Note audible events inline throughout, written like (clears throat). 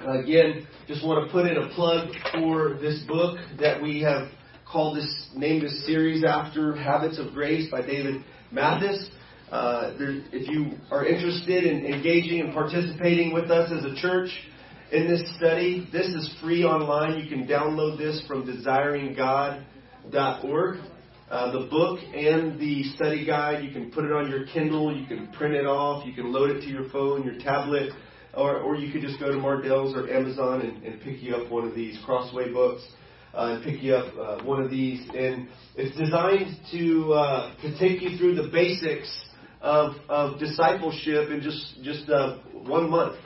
Again, just want to put in a plug for this book that we have called this, named this series after Habits of Grace by David Mathis. Uh, there, if you are interested in engaging and participating with us as a church in this study, this is free online. You can download this from desiringgod.org. Uh, the book and the study guide, you can put it on your Kindle, you can print it off, you can load it to your phone, your tablet, or, or you could just go to Mardel's or Amazon and, and pick you up one of these Crossway books. Uh, and pick you up uh, one of these, and it's designed to uh, to take you through the basics of, of discipleship in just just uh, one month,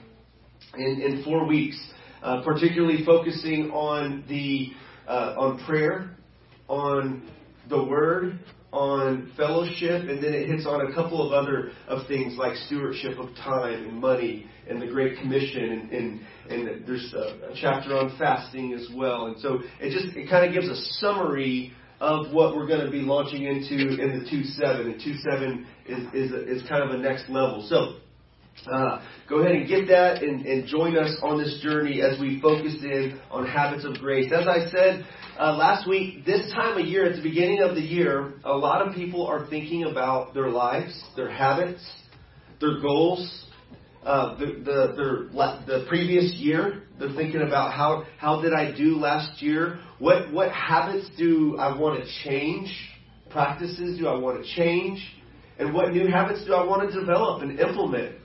in, in four weeks, uh, particularly focusing on the uh, on prayer, on the Word, on fellowship, and then it hits on a couple of other of things like stewardship of time and money and the Great Commission, and, and, and there's a, a chapter on fasting as well. And so it just it kind of gives a summary of what we're going to be launching into in the 2.7. And 2.7 is, is, is kind of a next level. So uh, go ahead and get that and, and, join us on this journey as we focus in on habits of grace. As I said uh, last week, this time of year, at the beginning of the year, a lot of people are thinking about their lives, their habits, their goals, uh, the, the, their, the previous year. They're thinking about how, how did I do last year? What, what habits do I want to change? Practices do I want to change? And what new habits do I want to develop and implement?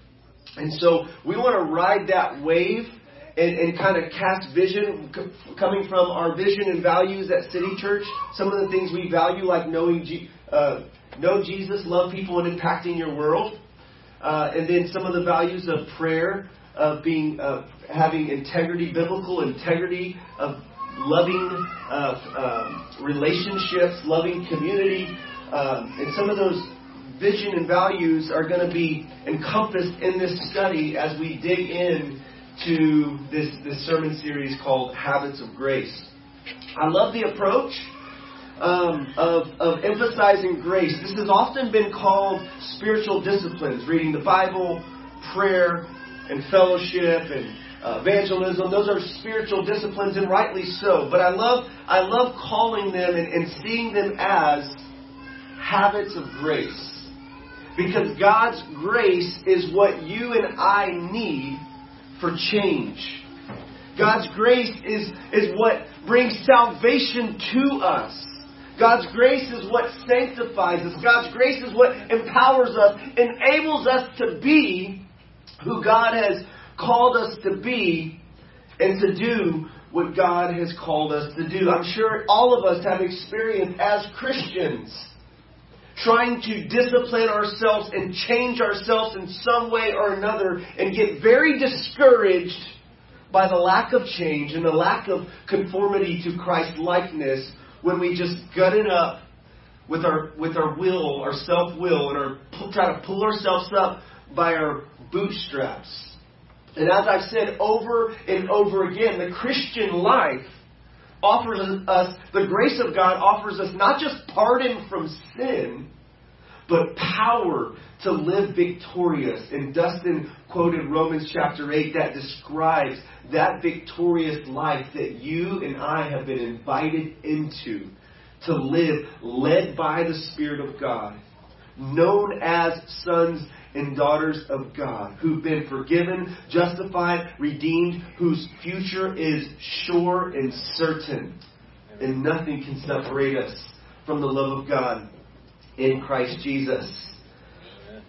And so we want to ride that wave and, and kind of cast vision coming from our vision and values at City Church. Some of the things we value, like knowing G, uh, know Jesus, love people, and impacting your world. Uh, and then some of the values of prayer, of being, uh, having integrity, biblical integrity, of loving uh, um, relationships, loving community, um, and some of those vision and values are going to be encompassed in this study as we dig in to this, this sermon series called Habits of Grace. I love the approach um, of, of emphasizing grace. This has often been called spiritual disciplines, reading the Bible, prayer, and fellowship, and uh, evangelism. Those are spiritual disciplines, and rightly so. But I love, I love calling them and, and seeing them as habits of grace. Because God's grace is what you and I need for change. God's grace is, is what brings salvation to us. God's grace is what sanctifies us. God's grace is what empowers us, enables us to be who God has called us to be and to do what God has called us to do. I'm sure all of us have experienced as Christians trying to discipline ourselves and change ourselves in some way or another and get very discouraged by the lack of change and the lack of conformity to Christ likeness when we just gut it up with our with our will, our self will, and our try to pull ourselves up by our bootstraps. And as I've said over and over again, the Christian life offers us, the grace of God offers us not just pardon from sin, but power to live victorious. And Dustin quoted Romans chapter 8 that describes that victorious life that you and I have been invited into to live led by the Spirit of God, known as sons and daughters of God, who've been forgiven, justified, redeemed, whose future is sure and certain. And nothing can separate us from the love of God in Christ Jesus.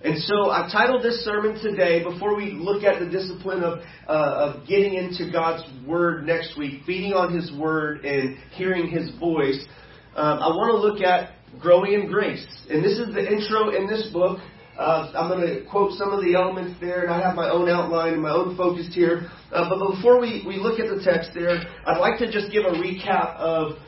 And so I've titled this sermon today, before we look at the discipline of, uh, of getting into God's Word next week, feeding on His Word and hearing His voice, um, I want to look at growing in grace. And this is the intro in this book. Uh, I'm going to quote some of the elements there, and I have my own outline and my own focus here. Uh, but before we, we look at the text there, I'd like to just give a recap of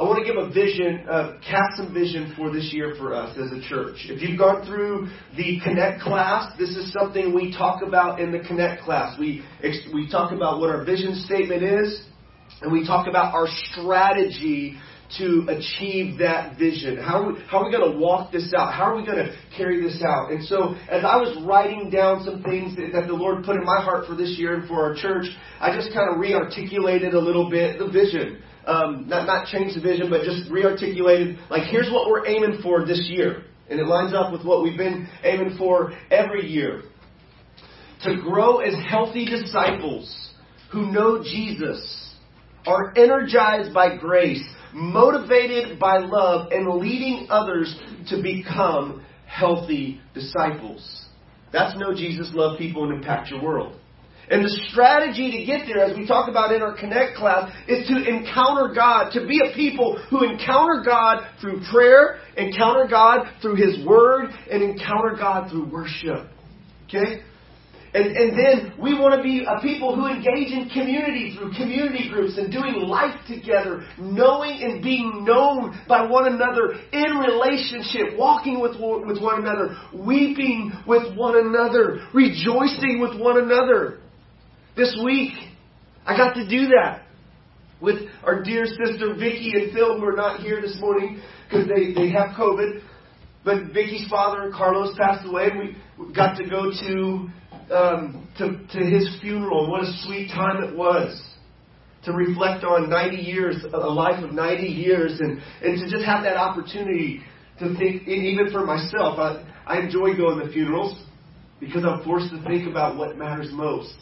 I want to give a vision, uh, cast some vision for this year for us as a church. If you've gone through the Connect class, this is something we talk about in the Connect class. We, we talk about what our vision statement is, and we talk about our strategy to achieve that vision? How are we, how are we going to walk this out? How are we going to carry this out? And so, as I was writing down some things that, that the Lord put in my heart for this year and for our church, I just kind of re-articulated a little bit the vision. Um, not not change the vision, but just re-articulated. Like, here's what we're aiming for this year, and it lines up with what we've been aiming for every year. To grow as healthy disciples who know Jesus, are energized by grace, motivated by love, and leading others to become healthy disciples. That's know Jesus, love people, and impact your world. And the strategy to get there, as we talk about in our Connect class, is to encounter God, to be a people who encounter God through prayer, encounter God through His Word, and encounter God through worship. Okay? And, and then we want to be a people who engage in community through community groups and doing life together, knowing and being known by one another in relationship, walking with, with one another, weeping with one another, rejoicing with one another. This week, I got to do that with our dear sister Vicky and Phil, who are not here this morning because they, they have COVID. But Vicky's father, Carlos, passed away, and we got to go to um, to, to his funeral. What a sweet time it was to reflect on 90 years, a life of 90 years, and, and to just have that opportunity to think, even for myself, I, I enjoy going to funerals because I'm forced to think about what matters most.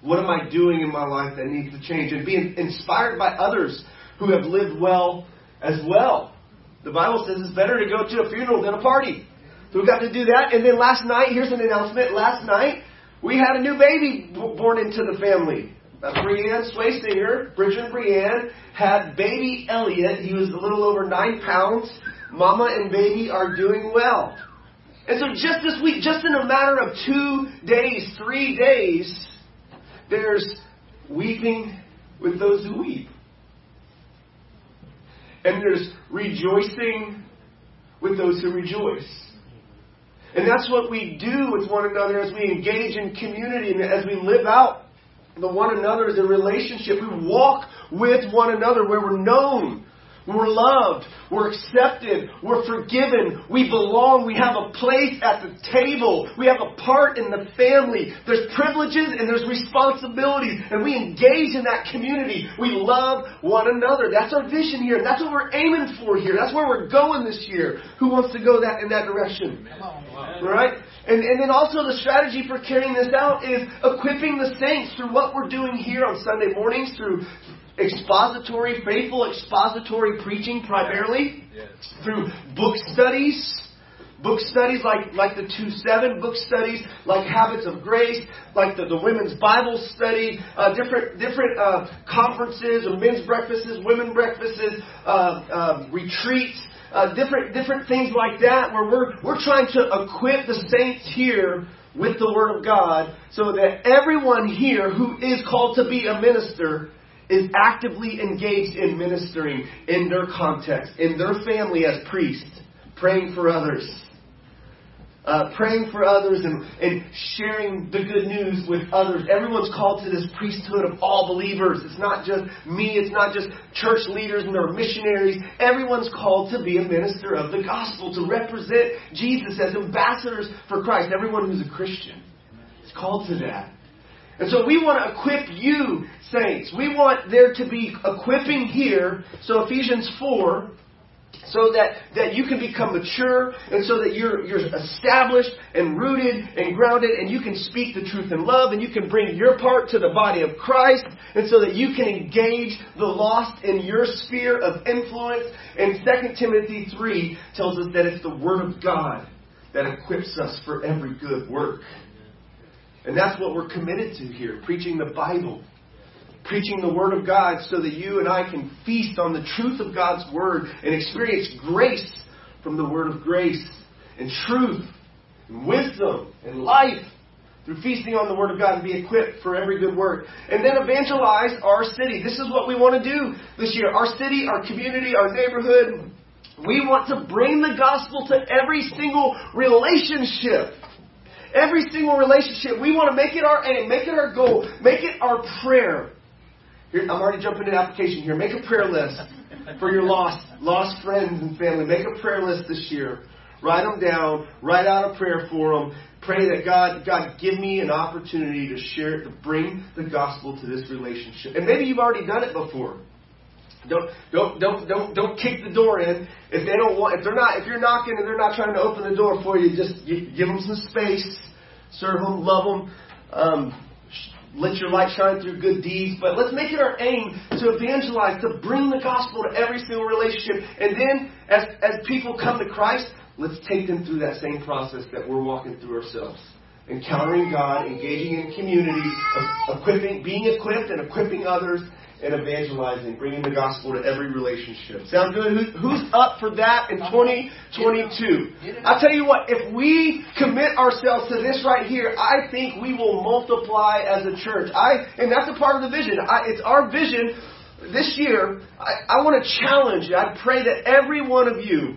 What am I doing in my life that needs to change? And being inspired by others who have lived well as well. The Bible says it's better to go to a funeral than a party. So we got to do that. And then last night, here's an announcement. Last night, we had a new baby born into the family. Uh, Brianne Swaysinger, Bridget and Brianne, had baby Elliot. He was a little over nine pounds. Mama and baby are doing well. And so just this week, just in a matter of two days, three days, there's weeping with those who weep. And there's rejoicing with those who rejoice. And that's what we do with one another as we engage in community and as we live out the one another as a relationship. We walk with one another where we're known we're loved. We're accepted. We're forgiven. We belong. We have a place at the table. We have a part in the family. There's privileges and there's responsibilities. And we engage in that community. We love one another. That's our vision here. That's what we're aiming for here. That's where we're going this year. Who wants to go that in that direction? Right? And, and then also the strategy for carrying this out is equipping the saints through what we're doing here on Sunday mornings, through expository, faithful expository preaching primarily yes. through book studies. Book studies like, like the 2 7 book studies, like Habits of Grace, like the, the Women's Bible Study, uh, different, different uh, conferences or men's breakfasts, women breakfasts, uh, uh, retreats, uh, different, different things like that where we're, we're trying to equip the saints here with the Word of God so that everyone here who is called to be a minister is actively engaged in ministering in their context, in their family as priests, praying for others. Uh, praying for others and, and sharing the good news with others. Everyone's called to this priesthood of all believers. It's not just me, it's not just church leaders and their missionaries. Everyone's called to be a minister of the gospel, to represent Jesus as ambassadors for Christ. Everyone who's a Christian is called to that. And so we want to equip you, saints. We want there to be equipping here. So Ephesians 4, so that, that you can become mature and so that you're, you're established and rooted and grounded and you can speak the truth in love and you can bring your part to the body of Christ and so that you can engage the lost in your sphere of influence. And 2 Timothy 3 tells us that it's the Word of God that equips us for every good work. And that's what we're committed to here preaching the Bible, preaching the Word of God so that you and I can feast on the truth of God's Word and experience grace from the Word of grace and truth and wisdom and life through feasting on the Word of God and be equipped for every good work. And then evangelize our city. This is what we want to do this year. Our city, our community, our neighborhood. We want to bring the gospel to every single relationship. Every single relationship, we want to make it our aim, make it our goal, make it our prayer Here, I'm already jumping into application here. Make a prayer list for your lost, lost friends and family. Make a prayer list this year. Write them down. Write out a prayer for them. Pray that God, God, give me an opportunity to share, to bring the gospel to this relationship. And maybe you've already done it before. Don't don't don't don't don't kick the door in if they don't want if they're not if you're knocking and they're not trying to open the door for you. Just give them some space, serve them, love them. Um, let your light shine through good deeds, but let's make it our aim to evangelize, to bring the gospel to every single relationship. And then, as, as people come to Christ, let's take them through that same process that we're walking through ourselves. Encountering God, engaging in community, equipping, being equipped and equipping others, and evangelizing, bringing the gospel to every relationship. Sound good? Who's up for that in 2022? I'll tell you what, if we commit ourselves to this right here, I think we will multiply as a church. I, and that's a part of the vision. I, it's our vision this year. I, I want to challenge you. I pray that every one of you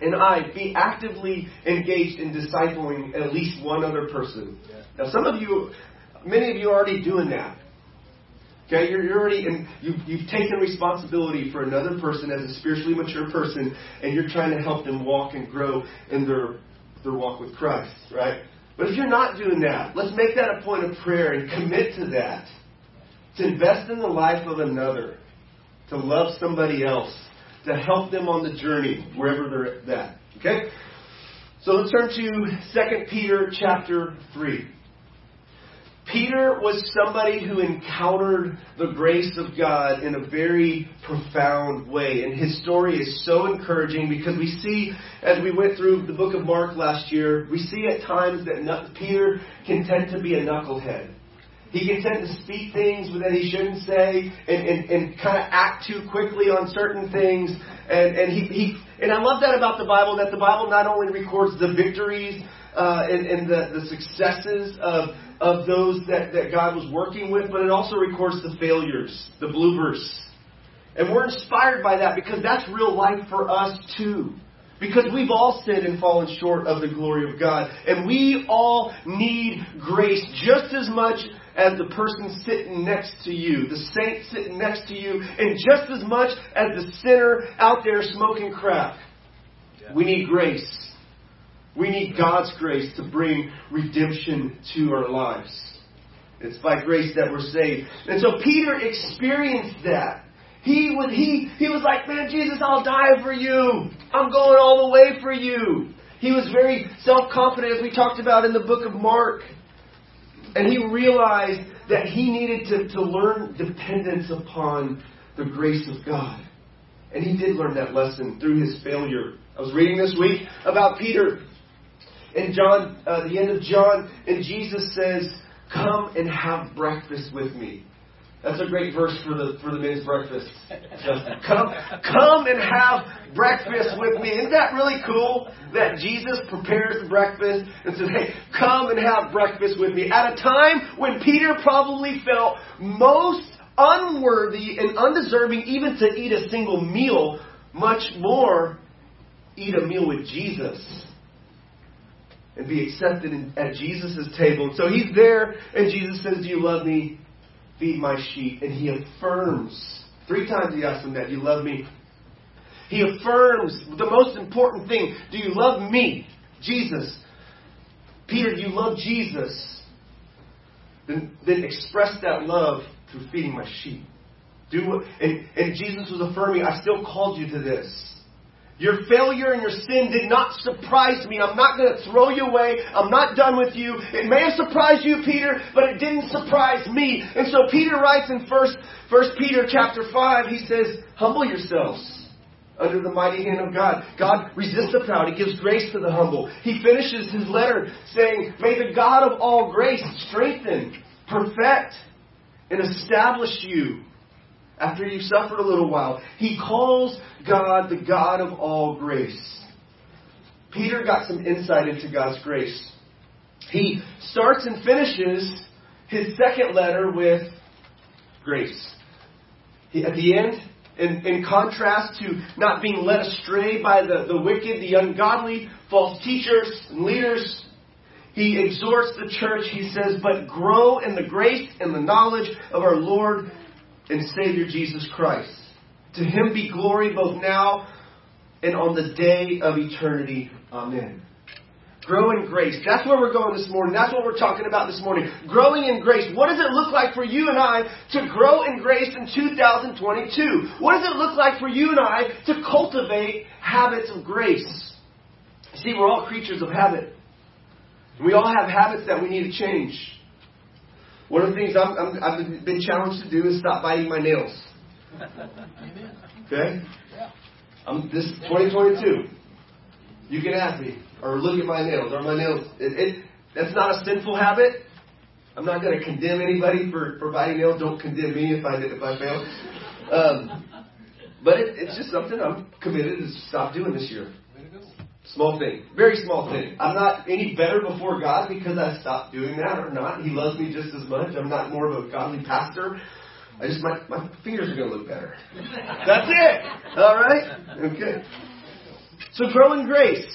and I be actively engaged in discipling at least one other person. Now, some of you, many of you are already doing that. Okay, you're, you're already in, you, you've taken responsibility for another person as a spiritually mature person, and you're trying to help them walk and grow in their their walk with Christ, right? But if you're not doing that, let's make that a point of prayer and commit to that. To invest in the life of another, to love somebody else, to help them on the journey wherever they're at. Okay? So let's turn to 2 Peter chapter 3. Peter was somebody who encountered the grace of God in a very profound way. And his story is so encouraging because we see, as we went through the book of Mark last year, we see at times that Peter can tend to be a knucklehead. He can tend to speak things that he shouldn't say and, and, and kind of act too quickly on certain things. And, and he, he and I love that about the Bible, that the Bible not only records the victories uh, and, and the, the successes of of those that, that God was working with, but it also records the failures, the bloopers. And we're inspired by that because that's real life for us too. Because we've all sinned and fallen short of the glory of God. And we all need grace just as much as the person sitting next to you, the saint sitting next to you, and just as much as the sinner out there smoking crack. We need grace. We need God's grace to bring redemption to our lives. It's by grace that we're saved. And so Peter experienced that. He was, he, he was like, man, Jesus, I'll die for you. I'm going all the way for you. He was very self confident, as we talked about in the book of Mark. And he realized that he needed to, to learn dependence upon the grace of God. And he did learn that lesson through his failure. I was reading this week about Peter in John, uh, the end of John, and Jesus says, "Come and have breakfast with me." That's a great verse for the for the men's breakfast. (laughs) come, come and have breakfast with me. Isn't that really cool? That Jesus prepares the breakfast and says, "Hey, come and have breakfast with me." At a time when Peter probably felt most unworthy and undeserving even to eat a single meal, much more eat a meal with Jesus and be accepted at Jesus' table. So he's there, and Jesus says, Do you love me? Feed my sheep. And he affirms. Three times he asks him that. Do you love me? He affirms the most important thing. Do you love me? Jesus. Peter, do you love Jesus? Then, then express that love through feeding my sheep. Do what, and, and Jesus was affirming, I still called you to this. Your failure and your sin did not surprise me. I'm not going to throw you away. I'm not done with you. It may have surprised you, Peter, but it didn't surprise me. And so Peter writes in First, First Peter chapter 5, he says, Humble yourselves under the mighty hand of God. God resists the proud. He gives grace to the humble. He finishes his letter saying, May the God of all grace strengthen, perfect, and establish you after you've suffered a little while. He calls God the God of all grace. Peter got some insight into God's grace. He starts and finishes his second letter with grace. He, at the end, in, in, contrast to not being led astray by the, the wicked, the ungodly, false teachers and leaders, he exhorts the church. He says, But grow in the grace and the knowledge of our Lord and Savior Jesus Christ. To him be glory both now and on the day of eternity. Amen. Grow in grace. That's where we're going this morning. That's what we're talking about this morning. Growing in grace. What does it look like for you and I to grow in grace in 2022? What does it look like for you and I to cultivate habits of grace? See, we're all creatures of habit. We all have habits that we need to change. One of the things i have been challenged to do is stop biting my nails. Okay? I'm, this 2022. You can ask me, or look at my nails. Are my nails? It, it, that's not a sinful habit. I'm not going to condemn anybody for, for biting nails. Don't condemn me if I if I fail. Um, but it, it's just something I'm committed to stop doing this year. Small thing, very small thing. I'm not any better before God because I stopped doing that or not. He loves me just as much. I'm not more of a godly pastor. I just my my fingers are going to look better. That's it. All right. Okay. So grow in grace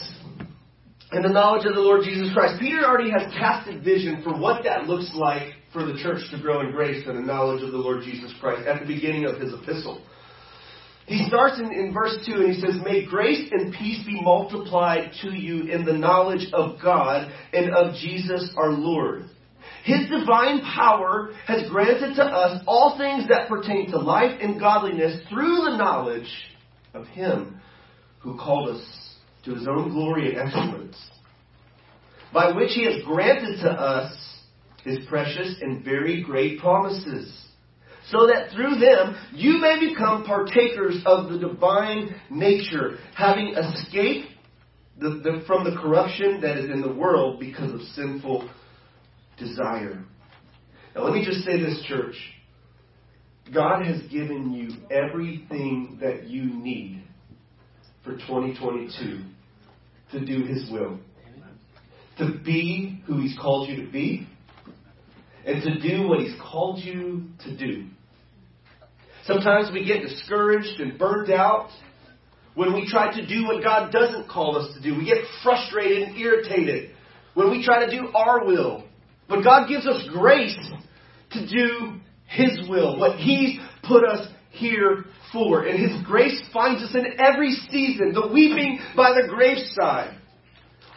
and the knowledge of the Lord Jesus Christ. Peter already has casted vision for what that looks like for the church to grow in grace and the knowledge of the Lord Jesus Christ at the beginning of his epistle. He starts in, in verse 2 and he says, May grace and peace be multiplied to you in the knowledge of God and of Jesus our Lord. His divine power has granted to us all things that pertain to life and godliness through the knowledge of Him who called us to His own glory and excellence, by which He has granted to us His precious and very great promises so that through them you may become partakers of the divine nature, having escaped the, the, from the corruption that is in the world because of sinful desire. Now, let me just say this, church. God has given you everything that you need for 2022 to do His will. To be who He's called you to be, and to do what He's called you to do. Sometimes we get discouraged and burnt out when we try to do what God doesn't call us to do. We get frustrated and irritated when we try to do our will. But God gives us grace to do His will, what He's put us here for. And His grace finds us in every season the weeping by the graveside,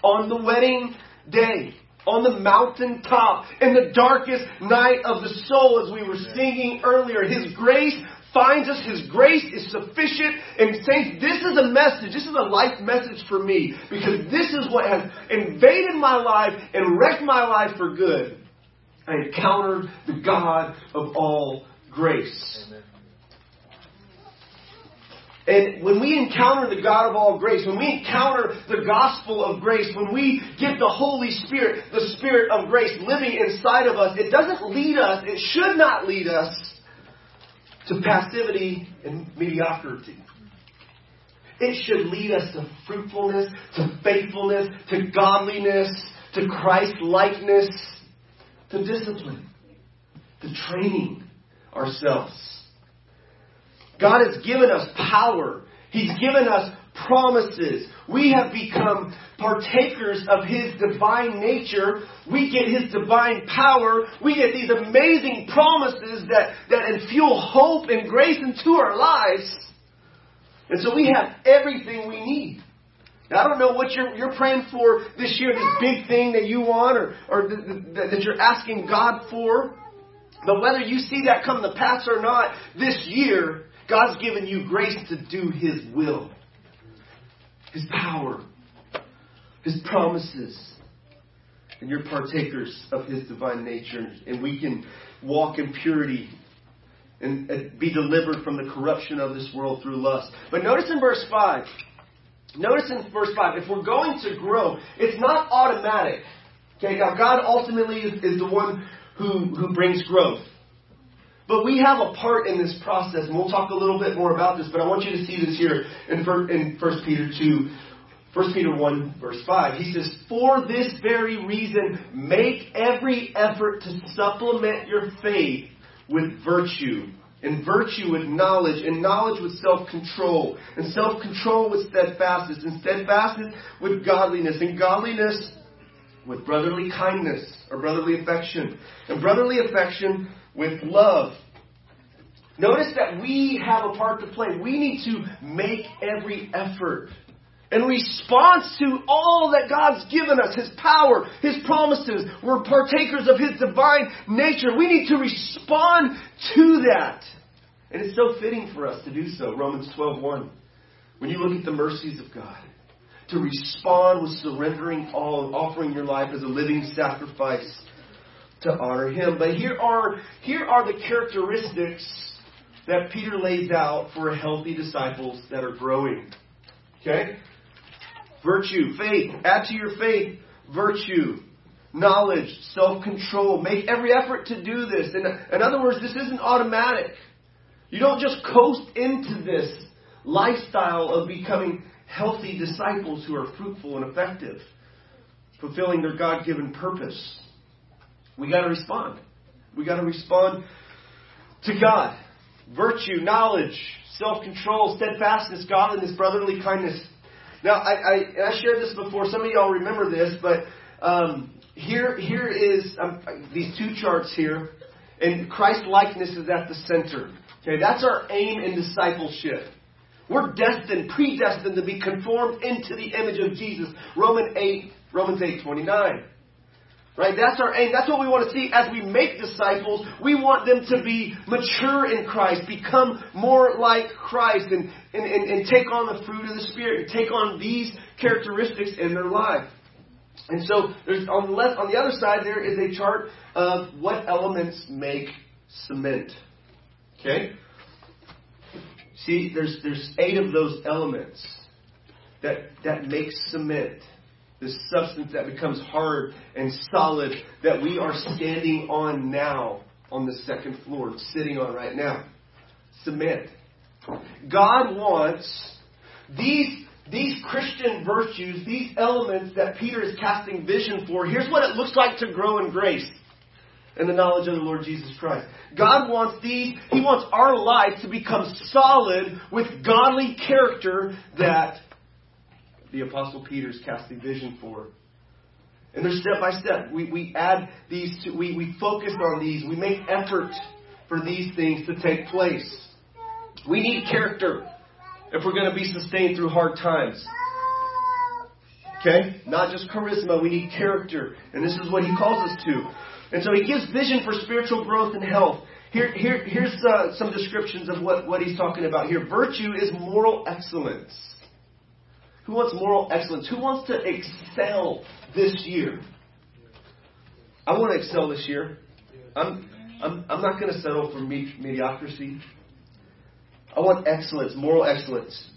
on the wedding day, on the mountaintop, in the darkest night of the soul, as we were singing earlier. His grace finds us. His grace is sufficient. And saints, this is a message. This is a life message for me because this is what has invaded my life and wrecked my life for good. I encountered the God of all grace. Amen. And when we encounter the God of all grace, when we encounter the gospel of grace, when we get the Holy Spirit, the Spirit of grace living inside of us, it doesn't lead us, it should not lead us to passivity and mediocrity. It should lead us to fruitfulness, to faithfulness, to godliness, to Christ likeness, to discipline, to training ourselves. God has given us power. He's given us promises. We have become partakers of His divine nature. We get His divine power. We get these amazing promises that, that infuel hope and grace into our lives. And so we have everything we need. Now, I don't know what you're, you're praying for this year, this big thing that you want or, or th- th- that you're asking God for. But whether you see that come to pass or not this year, God's given you grace to do His will. His power, His promises. And you're partakers of His divine nature. And we can walk in purity and be delivered from the corruption of this world through lust. But notice in verse 5. Notice in verse 5, if we're going to grow, it's not automatic. Okay, now God ultimately is, is the one who, who brings growth. But we have a part in this process, and we'll talk a little bit more about this, but I want you to see this here in 1 Peter 2, 1 Peter 1, verse 5. He says, For this very reason, make every effort to supplement your faith with virtue, and virtue with knowledge, and knowledge with self control, and self control with steadfastness, and steadfastness with godliness, and godliness with brotherly kindness or brotherly affection, and brotherly affection with love. Notice that we have a part to play. We need to make every effort in response to all that God's given us, His power, His promises. We're partakers of His divine nature. We need to respond to that. And it's so fitting for us to do so. Romans 12:1. When you look at the mercies of God, to respond with surrendering all offering your life as a living sacrifice to honor Him. But here are, here are the characteristics that Peter lays out for healthy disciples that are growing. Okay? Virtue, faith. Add to your faith virtue, knowledge, self control. Make every effort to do this. In, in other words, this isn't automatic. You don't just coast into this lifestyle of becoming healthy disciples who are fruitful and effective, fulfilling their God given purpose. We got to respond. We got to respond to God. Virtue, knowledge, self control, steadfastness, godliness, brotherly kindness. Now, I, I, I, shared this before. Some of y'all remember this, but um, here, here is um, these two charts here, and Christ likeness is at the center. Okay, that's our aim in discipleship. We're destined, predestined to be conformed into the image of Jesus. Romans 8, Romans 8, 29. Right? That's our aim. That's what we want to see as we make disciples. We want them to be mature in Christ, become more like Christ, and, and, and, and take on the fruit of the Spirit, and take on these characteristics in their life. And so there's on the left on the other side there is a chart of what elements make cement. Okay? See, there's there's eight of those elements that that make cement this substance that becomes hard and solid that we are standing on now on the second floor, sitting on right now. Cement. God wants these, these Christian virtues, these elements that Peter is casting vision for. Here's what it looks like to grow in grace and the knowledge of the Lord Jesus Christ. God wants these, He wants our life to become solid with godly character that the Apostle Peter's casting vision for. And they're step by step. We, we add these to, we, we focus on these. We make effort for these things to take place. We need character if we're going to be sustained through hard times. Okay? Not just charisma, we need character. And this is what he calls us to. And so he gives vision for spiritual growth and health. Here, here, here's uh, some descriptions of what, what he's talking about here. Virtue is moral excellence. Who wants moral excellence? Who wants to excel this year? I want to excel this year. I'm, I'm, I'm not going to settle for me- mediocrity. I want excellence, moral excellence.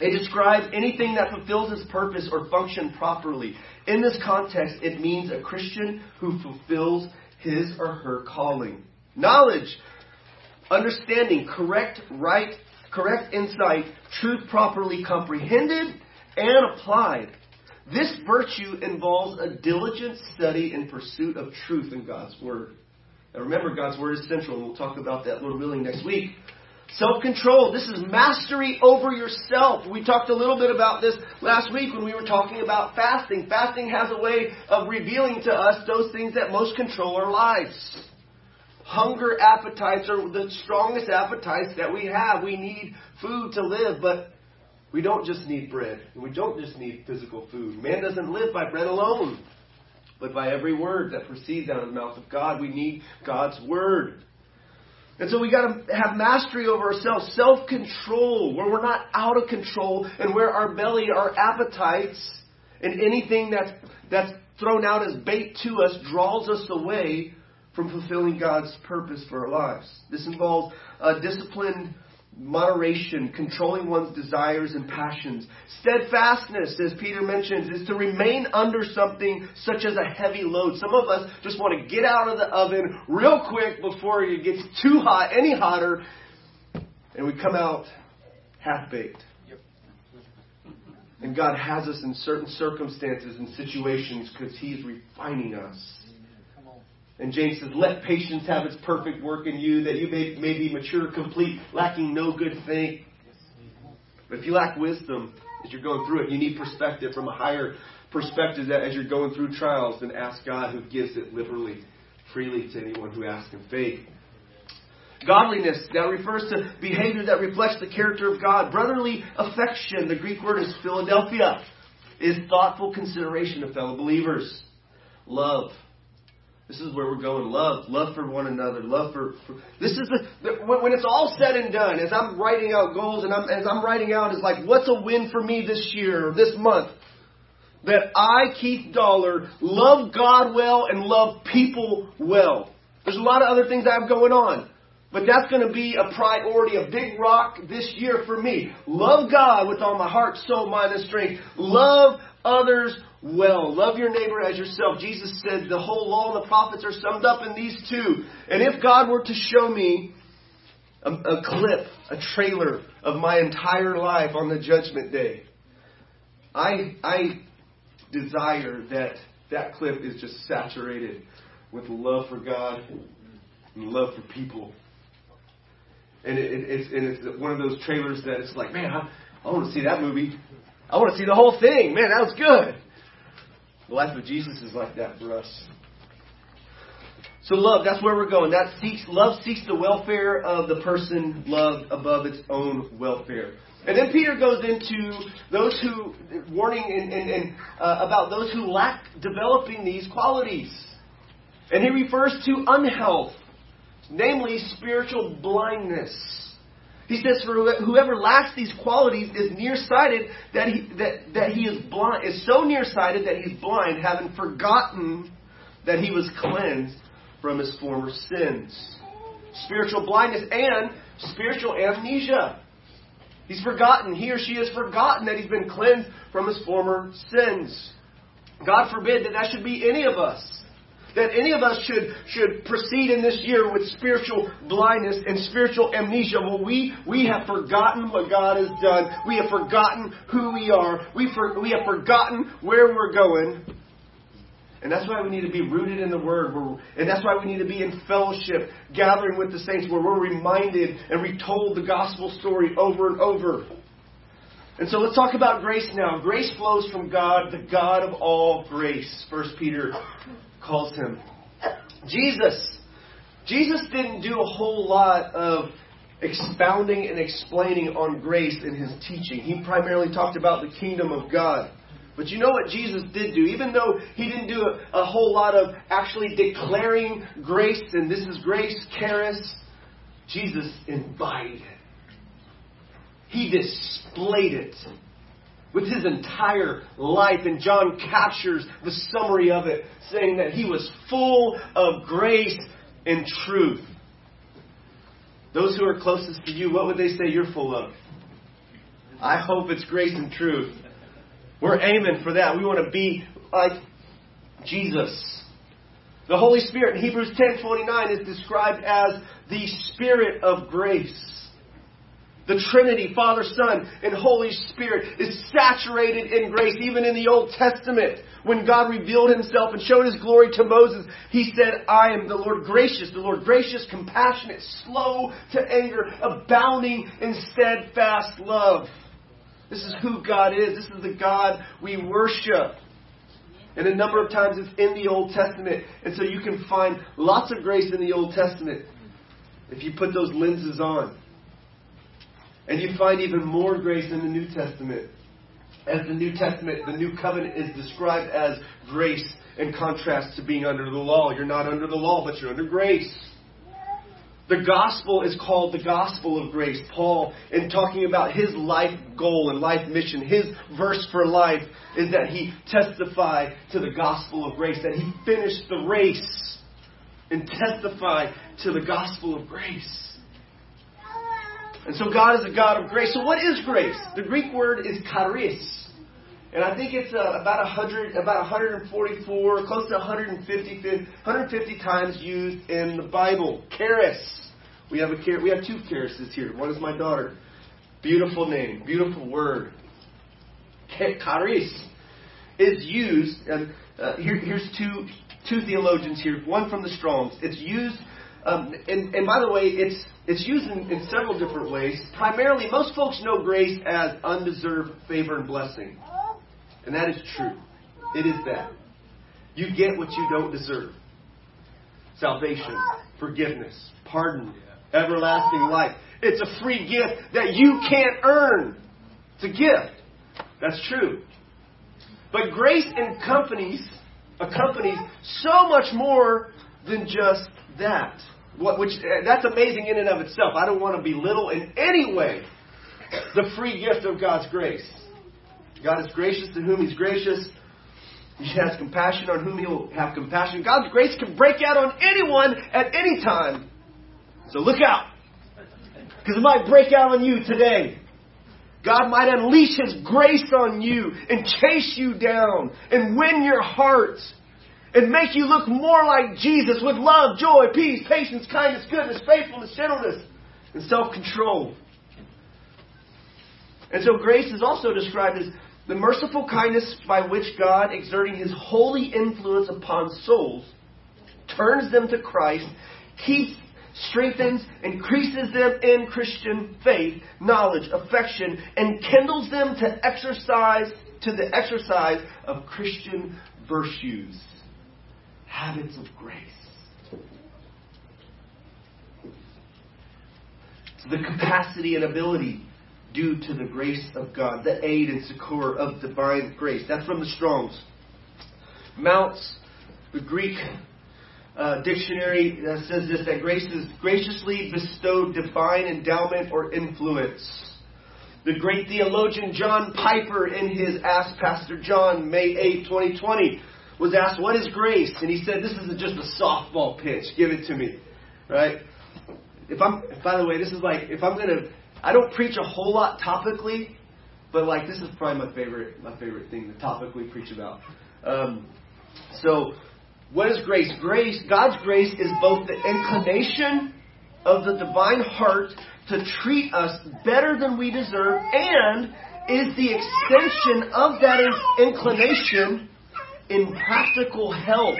It describes anything that fulfills its purpose or function properly. In this context, it means a Christian who fulfills his or her calling. Knowledge, understanding, correct, right, correct insight, truth properly comprehended, and applied. This virtue involves a diligent study and pursuit of truth in God's Word. Now remember, God's Word is central, and we'll talk about that, Lord willing, next week. Self control. This is mastery over yourself. We talked a little bit about this last week when we were talking about fasting. Fasting has a way of revealing to us those things that most control our lives. Hunger appetites are the strongest appetites that we have. We need food to live, but we don't just need bread, we don't just need physical food. Man doesn't live by bread alone, but by every word that proceeds out of the mouth of God. We need God's word. And so we got to have mastery over ourselves, self control, where we're not out of control, and where our belly, our appetites, and anything that's, that's thrown out as bait to us draws us away from fulfilling God's purpose for our lives. This involves a disciplined moderation, controlling one's desires and passions. Steadfastness, as Peter mentions, is to remain under something such as a heavy load. Some of us just want to get out of the oven real quick before it gets too hot, any hotter, and we come out half baked. And God has us in certain circumstances and situations because He's refining us. And James says, Let patience have its perfect work in you, that you may, may be mature, complete, lacking no good thing. But if you lack wisdom as you're going through it, you need perspective from a higher perspective that as you're going through trials, then ask God who gives it liberally, freely to anyone who asks in faith. Godliness, that refers to behavior that reflects the character of God. Brotherly affection, the Greek word is Philadelphia, is thoughtful consideration of fellow believers. Love. This is where we're going. Love. Love for one another. Love for. for this is the, the, when it's all said and done, as I'm writing out goals and I'm, as I'm writing out, is like, what's a win for me this year or this month? That I, Keith Dollar, love God well and love people well. There's a lot of other things I have going on. But that's going to be a priority, a big rock this year for me. Love God with all my heart, soul, mind, and strength. Love others well. Love your neighbor as yourself. Jesus said the whole law and the prophets are summed up in these two. And if God were to show me a, a clip, a trailer of my entire life on the judgment day, I, I desire that that clip is just saturated with love for God and love for people. And it, it, it's, and it's one of those trailers that it's like, man, I, I want to see that movie. I want to see the whole thing. Man, that was good. The life of Jesus is like that for us. So love, that's where we're going. That seeks love seeks the welfare of the person loved above its own welfare. And then Peter goes into those who warning and, and, and uh, about those who lack developing these qualities. And he refers to unhealth, namely spiritual blindness. He says, "For whoever lacks these qualities is nearsighted that he that, that he is blind is so nearsighted that he's blind, having forgotten that he was cleansed from his former sins." Spiritual blindness and spiritual amnesia. He's forgotten. He or she has forgotten that he's been cleansed from his former sins. God forbid that that should be any of us that any of us should, should proceed in this year with spiritual blindness and spiritual amnesia. Well, we, we have forgotten what God has done. We have forgotten who we are. We, for, we have forgotten where we're going. And that's why we need to be rooted in the Word. And that's why we need to be in fellowship, gathering with the saints, where we're reminded and retold the gospel story over and over. And so let's talk about grace now. Grace flows from God, the God of all grace. First Peter calls him. Jesus. Jesus didn't do a whole lot of expounding and explaining on grace in his teaching. He primarily talked about the kingdom of God. But you know what Jesus did do? Even though he didn't do a, a whole lot of actually declaring grace, and this is grace, charis, Jesus embodied it. He displayed it with his entire life. And John captures the summary of it, saying that he was full of grace and truth. Those who are closest to you, what would they say you're full of? I hope it's grace and truth. We're aiming for that. We want to be like Jesus. The Holy Spirit in Hebrews 10:29 is described as the spirit of grace. The Trinity, Father, Son, and Holy Spirit is saturated in grace. Even in the Old Testament, when God revealed Himself and showed His glory to Moses, He said, I am the Lord gracious, the Lord gracious, compassionate, slow to anger, abounding in steadfast love. This is who God is. This is the God we worship. And a number of times it's in the Old Testament. And so you can find lots of grace in the Old Testament if you put those lenses on. And you find even more grace in the New Testament. As the New Testament, the New Covenant is described as grace in contrast to being under the law. You're not under the law, but you're under grace. The gospel is called the gospel of grace. Paul, in talking about his life goal and life mission, his verse for life is that he testified to the gospel of grace, that he finished the race and testified to the gospel of grace. And so God is a God of grace. So what is grace? The Greek word is charis. And I think it's uh, about 100, about 144, close to 150, 150 times used in the Bible. Charis. We have a we have two charises here. One is my daughter. Beautiful name, beautiful word. Charis is used, and uh, here, here's two two theologians here. One from the Strong's. It's used, um, and, and by the way, it's it's used in, in several different ways. Primarily, most folks know grace as undeserved favor and blessing. And that is true. It is that. You get what you don't deserve salvation, forgiveness, pardon, everlasting life. It's a free gift that you can't earn. It's a gift. That's true. But grace accompanies accompanies so much more than just that. What, which uh, that's amazing in and of itself. I don't want to belittle in any way the free gift of God's grace. God is gracious to whom He's gracious. He has compassion on whom He will have compassion. God's grace can break out on anyone at any time. So look out. Because it might break out on you today. God might unleash His grace on you and chase you down and win your hearts and make you look more like Jesus with love, joy, peace, patience, kindness, goodness, faithfulness, gentleness, and self control. And so grace is also described as the merciful kindness by which God, exerting his holy influence upon souls, turns them to Christ, keeps, strengthens, increases them in Christian faith, knowledge, affection, and kindles them to exercise to the exercise of Christian virtues, habits of grace. The capacity and ability due to the grace of God, the aid and succor of divine grace. That's from the Strongs. Mounce, the Greek uh, dictionary uh, says this that grace is graciously bestowed divine endowment or influence. The great theologian John Piper, in his Ask Pastor John, May 8, 2020, was asked, What is grace? And he said, This isn't just a softball pitch. Give it to me. Right? If I'm, by the way, this is like, if I'm going to I don't preach a whole lot topically, but like this is probably my favorite my favorite thing to topically preach about. Um, so, what is grace? Grace, God's grace, is both the inclination of the divine heart to treat us better than we deserve, and is the extension of that inclination in practical help.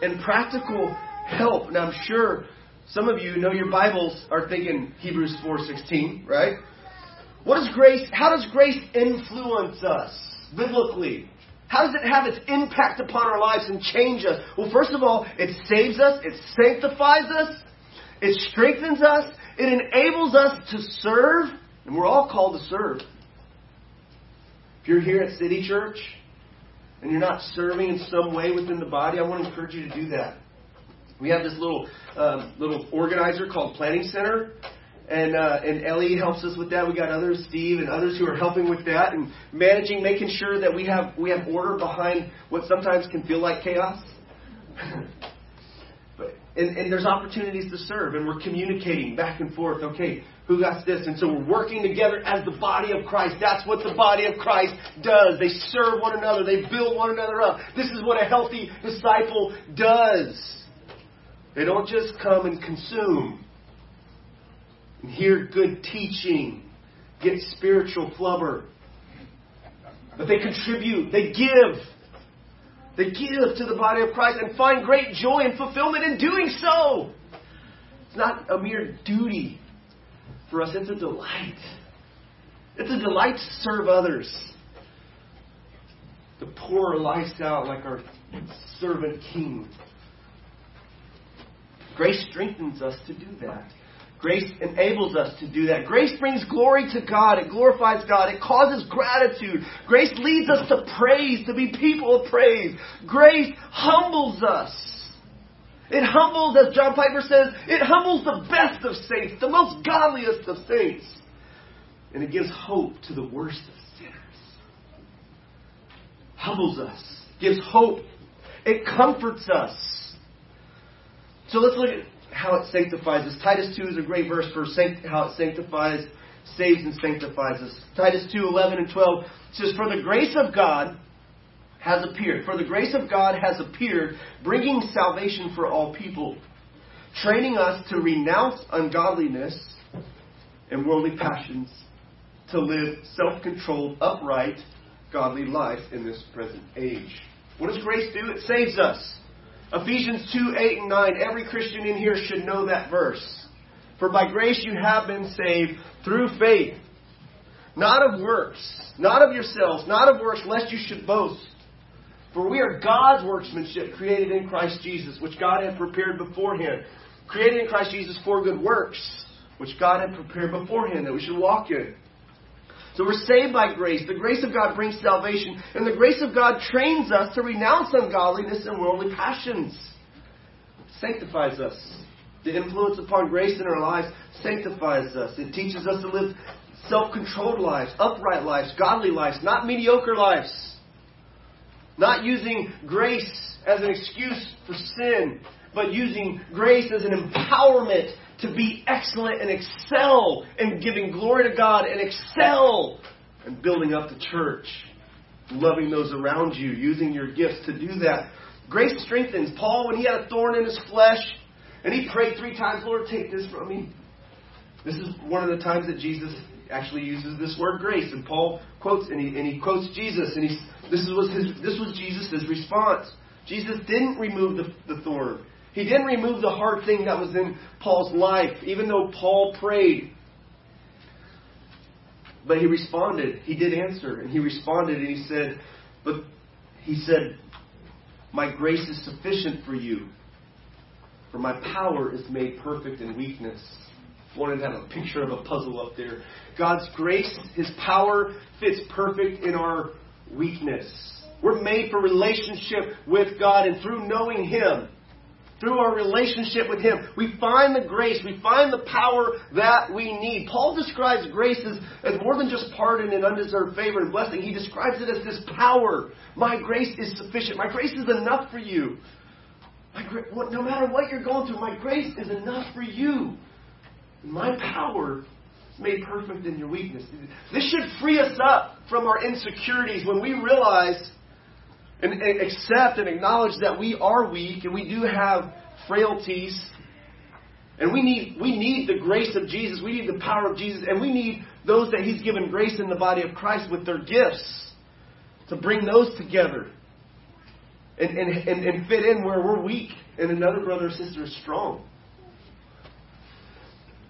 In practical help. Now, I'm sure some of you know your Bibles are thinking Hebrews 4:16, right? What is grace? How does grace influence us biblically? How does it have its impact upon our lives and change us? Well, first of all, it saves us, it sanctifies us, it strengthens us, it enables us to serve, and we're all called to serve. If you're here at City Church and you're not serving in some way within the body, I want to encourage you to do that. We have this little um, little organizer called Planning Center, and uh, and Ellie helps us with that. We got others, Steve and others who are helping with that and managing, making sure that we have we have order behind what sometimes can feel like chaos. (laughs) and, and there's opportunities to serve, and we're communicating back and forth. Okay, who got this? And so we're working together as the body of Christ. That's what the body of Christ does. They serve one another. They build one another up. This is what a healthy disciple does. They don't just come and consume and hear good teaching, get spiritual flubber. But they contribute, they give. They give to the body of Christ and find great joy and fulfillment in doing so. It's not a mere duty for us, it's a delight. It's a delight to serve others, our lives out like our servant king. Grace strengthens us to do that. Grace enables us to do that. Grace brings glory to God. It glorifies God. It causes gratitude. Grace leads us to praise, to be people of praise. Grace humbles us. It humbles, as John Piper says, it humbles the best of saints, the most godliest of saints. And it gives hope to the worst of sinners. Humbles us, gives hope. It comforts us. So let's look at how it sanctifies us. Titus 2 is a great verse for how it sanctifies, saves and sanctifies us. Titus 2, 11 and 12 says, For the grace of God has appeared. For the grace of God has appeared, bringing salvation for all people, training us to renounce ungodliness and worldly passions, to live self controlled, upright, godly life in this present age. What does grace do? It saves us. Ephesians 2 8 and 9. Every Christian in here should know that verse. For by grace you have been saved through faith, not of works, not of yourselves, not of works, lest you should boast. For we are God's workmanship, created in Christ Jesus, which God had prepared beforehand created in Christ Jesus for good works, which God had prepared beforehand that we should walk in. So we're saved by grace. The grace of God brings salvation, and the grace of God trains us to renounce ungodliness and worldly passions. Sanctifies us. The influence upon grace in our lives sanctifies us. It teaches us to live self controlled lives, upright lives, godly lives, not mediocre lives. Not using grace as an excuse for sin, but using grace as an empowerment to be excellent and excel in giving glory to God and excel in building up the church, loving those around you, using your gifts to do that. Grace strengthens. Paul, when he had a thorn in his flesh, and he prayed three times, Lord, take this from me. This is one of the times that Jesus actually uses this word grace, and Paul quotes and he, and he quotes Jesus, and he this was his this was Jesus' response. Jesus didn't remove the, the thorn. He didn't remove the hard thing that was in Paul's life, even though Paul prayed. But he responded. He did answer, and he responded, and he said, "But he said, my grace is sufficient for you, for my power is made perfect in weakness." Wanted to have a picture of a puzzle up there. God's grace, His power fits perfect in our weakness. We're made for relationship with God, and through knowing Him, through our relationship with Him, we find the grace, we find the power that we need. Paul describes grace as, as more than just pardon and undeserved favor and blessing. He describes it as this power. My grace is sufficient. My grace is enough for you. My, no matter what you're going through, my grace is enough for you. My power is made perfect in your weakness. This should free us up from our insecurities when we realize and, accept and acknowledge that we are weak and we do have frailties. And we need, we need the grace of Jesus. We need the power of Jesus. And we need those that He's given grace in the body of Christ with their gifts to bring those together and, and, and, and fit in where we're weak and another brother or sister is strong.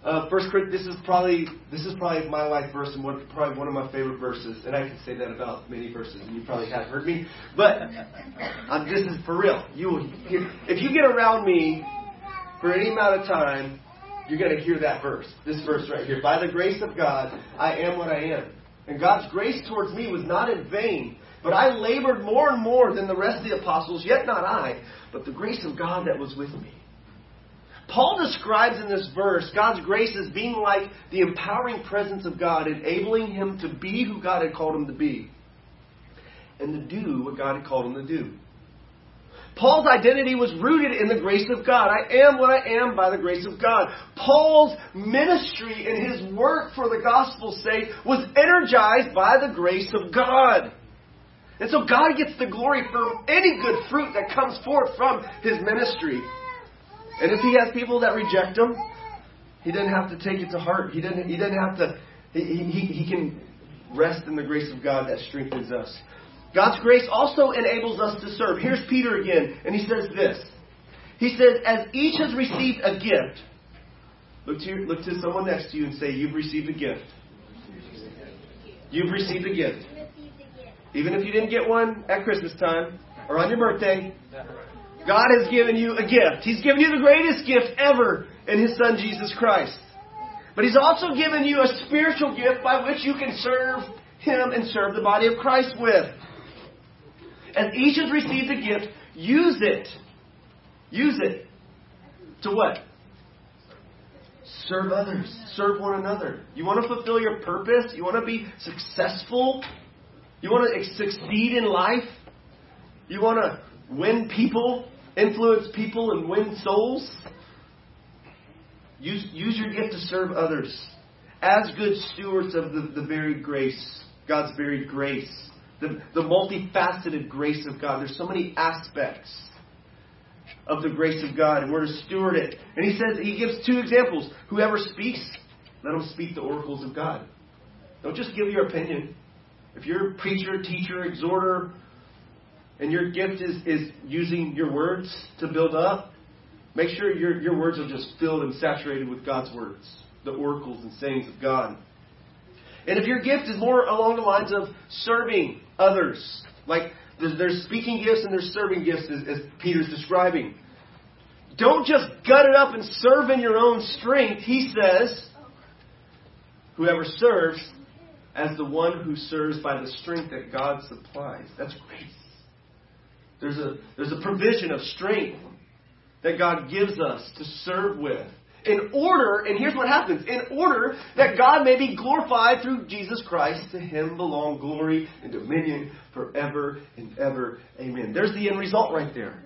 Uh, First Corinthians. This is probably this is probably my life verse and one, probably one of my favorite verses, and I can say that about many verses, and you probably have heard me. But um, this is for real. You if you get around me for any amount of time, you're going to hear that verse. This verse right here. By the grace of God, I am what I am, and God's grace towards me was not in vain. But I labored more and more than the rest of the apostles, yet not I, but the grace of God that was with me. Paul describes in this verse God's grace as being like the empowering presence of God, enabling him to be who God had called him to be and to do what God had called him to do. Paul's identity was rooted in the grace of God. I am what I am by the grace of God. Paul's ministry and his work for the gospel's sake was energized by the grace of God. And so God gets the glory for any good fruit that comes forth from his ministry. And if he has people that reject him, he doesn't have to take it to heart. He doesn't, he doesn't have to, he, he, he can rest in the grace of God that strengthens us. God's grace also enables us to serve. Here's Peter again, and he says this. He says, As each has received a gift, look to, your, look to someone next to you and say, You've received a gift. You've received a gift. Even if you didn't get one at Christmas time or on your birthday, God has given you a gift. He's given you the greatest gift ever in His Son Jesus Christ. But He's also given you a spiritual gift by which you can serve Him and serve the body of Christ with. As each has received a gift, use it. Use it. To what? Serve others. Serve one another. You want to fulfill your purpose? You want to be successful? You want to succeed in life? You want to win people? Influence people and win souls. Use, use your gift to serve others as good stewards of the, the very grace, God's very grace, the, the multifaceted grace of God. There's so many aspects of the grace of God, and we're to steward it. And he says, he gives two examples. Whoever speaks, let him speak the oracles of God. Don't just give your opinion. If you're a preacher, teacher, exhorter, and your gift is, is using your words to build up, make sure your, your words are just filled and saturated with God's words, the oracles and sayings of God. And if your gift is more along the lines of serving others, like there's, there's speaking gifts and there's serving gifts, as, as Peter's describing, don't just gut it up and serve in your own strength. He says, whoever serves as the one who serves by the strength that God supplies. That's grace. There's a, there's a provision of strength that God gives us to serve with. In order, and here's what happens in order that God may be glorified through Jesus Christ, to him belong glory and dominion forever and ever. Amen. There's the end result right there.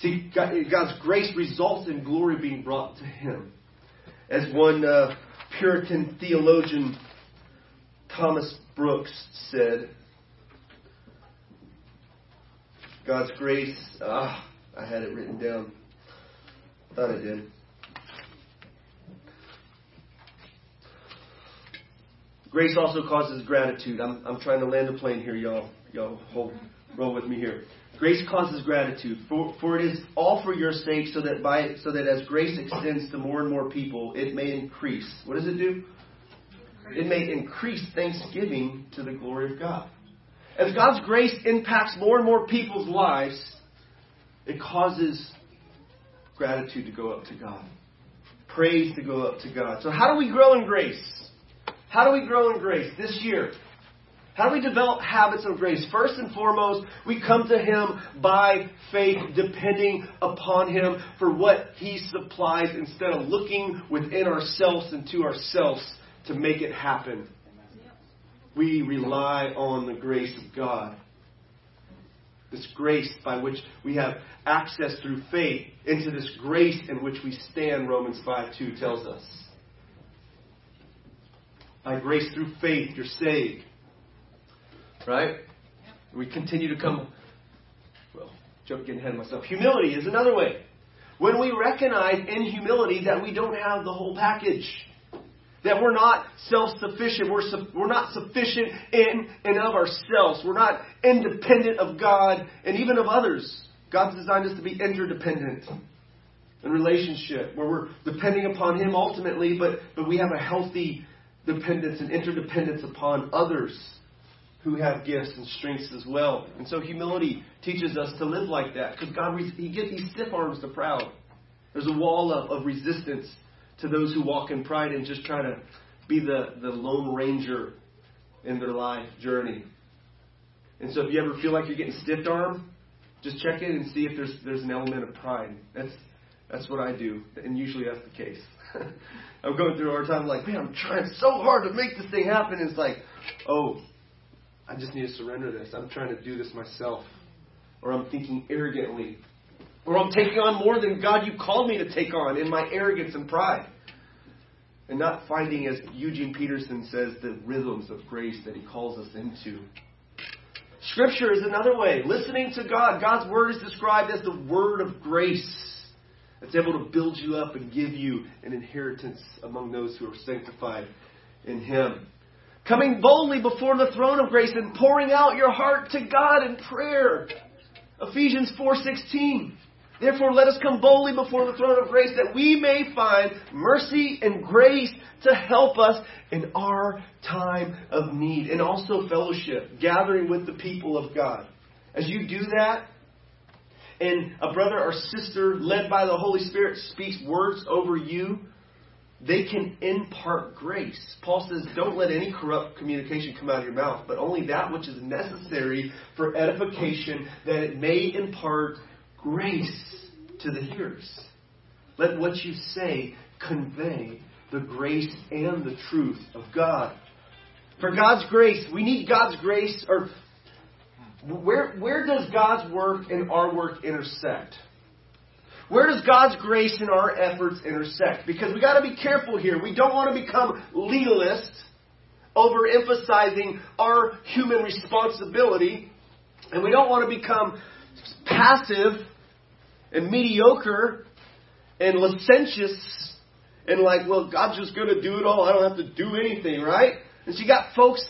See, God's grace results in glory being brought to him. As one uh, Puritan theologian, Thomas Brooks, said, God's grace, ah, I had it written down. Thought I did. Grace also causes gratitude. I'm, I'm trying to land a plane here, y'all. Y'all hold, roll with me here. Grace causes gratitude, for, for it is all for your sake, so that by so that as grace extends to more and more people, it may increase. What does it do? It may increase thanksgiving to the glory of God. As God's grace impacts more and more people's lives, it causes gratitude to go up to God, praise to go up to God. So, how do we grow in grace? How do we grow in grace this year? How do we develop habits of grace? First and foremost, we come to Him by faith, depending upon Him for what He supplies instead of looking within ourselves and to ourselves to make it happen. We rely on the grace of God. This grace by which we have access through faith into this grace in which we stand, Romans 5 2 tells us. By grace through faith, you're saved. Right? We continue to come. Well, jump getting ahead of myself. Humility is another way. When we recognize in humility that we don't have the whole package. That we're not self sufficient. We're, su- we're not sufficient in and of ourselves. We're not independent of God and even of others. God's designed us to be interdependent in relationship, where we're depending upon Him ultimately, but, but we have a healthy dependence and interdependence upon others who have gifts and strengths as well. And so humility teaches us to live like that because God, He gives these stiff arms to proud. There's a wall of, of resistance to those who walk in pride and just try to be the, the lone ranger in their life journey. And so if you ever feel like you're getting stiff armed, just check in and see if there's there's an element of pride. That's that's what I do, and usually that's the case. (laughs) I'm going through a hard time, like, man, I'm trying so hard to make this thing happen. It's like, oh, I just need to surrender this. I'm trying to do this myself. Or I'm thinking arrogantly. Or I'm taking on more than God you called me to take on in my arrogance and pride. And not finding, as Eugene Peterson says, the rhythms of grace that he calls us into. Scripture is another way. Listening to God. God's Word is described as the Word of grace. It's able to build you up and give you an inheritance among those who are sanctified in Him. Coming boldly before the throne of grace and pouring out your heart to God in prayer. Ephesians 4:16. Therefore let us come boldly before the throne of grace that we may find mercy and grace to help us in our time of need and also fellowship, gathering with the people of God. As you do that, and a brother or sister led by the Holy Spirit speaks words over you, they can impart grace. Paul says, Don't let any corrupt communication come out of your mouth, but only that which is necessary for edification, that it may impart grace to the hearers. Let what you say convey the grace and the truth of God. For God's grace, we need God's grace, or where, where does God's work and our work intersect? Where does God's grace and our efforts intersect? Because we got to be careful here. We don't want to become legalists, overemphasizing our human responsibility, and we don't want to become passive and mediocre and licentious and like, well, God's just going to do it all. I don't have to do anything, right? And so you got folks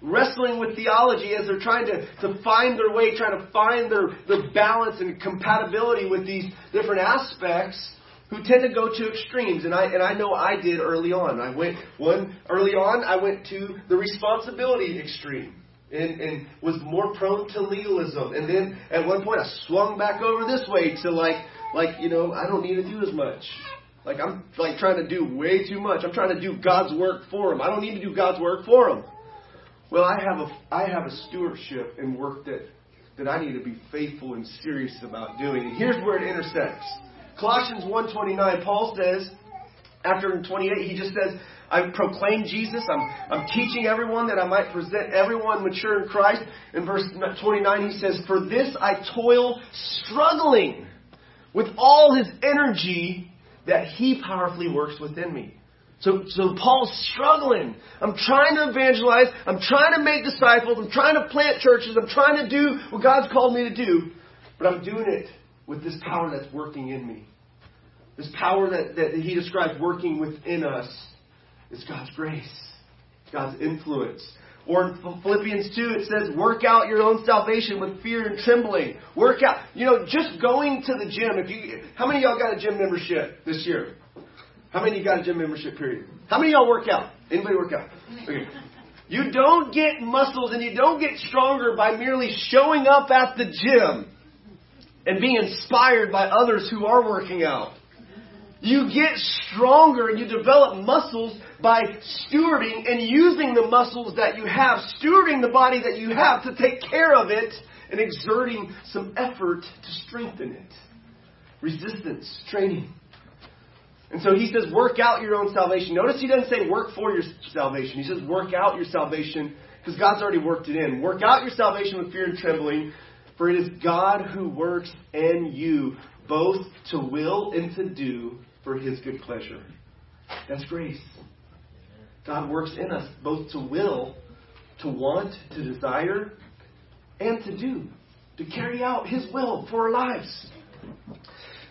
wrestling with theology as they're trying to, to find their way, trying to find their, their balance and compatibility with these different aspects who tend to go to extremes. And I, and I know I did early on. I went, one, early on, I went to the responsibility extreme. And, and was more prone to legalism. And then at one point I swung back over this way to like like, you know, I don't need to do as much. Like I'm like trying to do way too much. I'm trying to do God's work for him. I don't need to do God's work for him. Well, I have a I have a stewardship and work that that I need to be faithful and serious about doing. And here's where it intersects. Colossians 1:29, Paul says, after in 28, he just says, I proclaim Jesus. I'm, I'm teaching everyone that I might present everyone mature in Christ. In verse 29, he says, For this I toil, struggling with all his energy that he powerfully works within me. So, so Paul's struggling. I'm trying to evangelize. I'm trying to make disciples. I'm trying to plant churches. I'm trying to do what God's called me to do. But I'm doing it with this power that's working in me. This power that, that he describes working within us is God's grace, God's influence. Or in Philippians 2, it says, work out your own salvation with fear and trembling. Work out. You know, just going to the gym. If you, how many of y'all got a gym membership this year? How many of you got a gym membership period? How many of y'all work out? Anybody work out? Okay. You don't get muscles and you don't get stronger by merely showing up at the gym and being inspired by others who are working out. You get stronger and you develop muscles by stewarding and using the muscles that you have, stewarding the body that you have to take care of it and exerting some effort to strengthen it. Resistance, training. And so he says, work out your own salvation. Notice he doesn't say work for your salvation. He says, work out your salvation because God's already worked it in. Work out your salvation with fear and trembling, for it is God who works in you both to will and to do for his good pleasure. That's grace. God works in us both to will, to want, to desire, and to do, to carry out his will for our lives.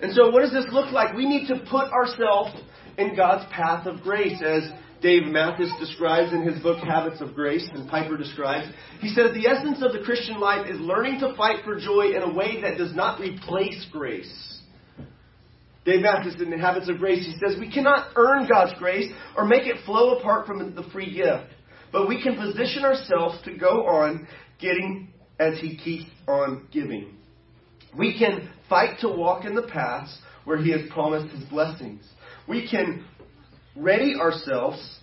And so, what does this look like? We need to put ourselves in God's path of grace, as Dave Mathis describes in his book Habits of Grace, and Piper describes. He says the essence of the Christian life is learning to fight for joy in a way that does not replace grace. Dave Mathis in the Habits of Grace, he says, We cannot earn God's grace or make it flow apart from the free gift, but we can position ourselves to go on getting as He keeps on giving. We can fight to walk in the paths where He has promised His blessings. We can ready ourselves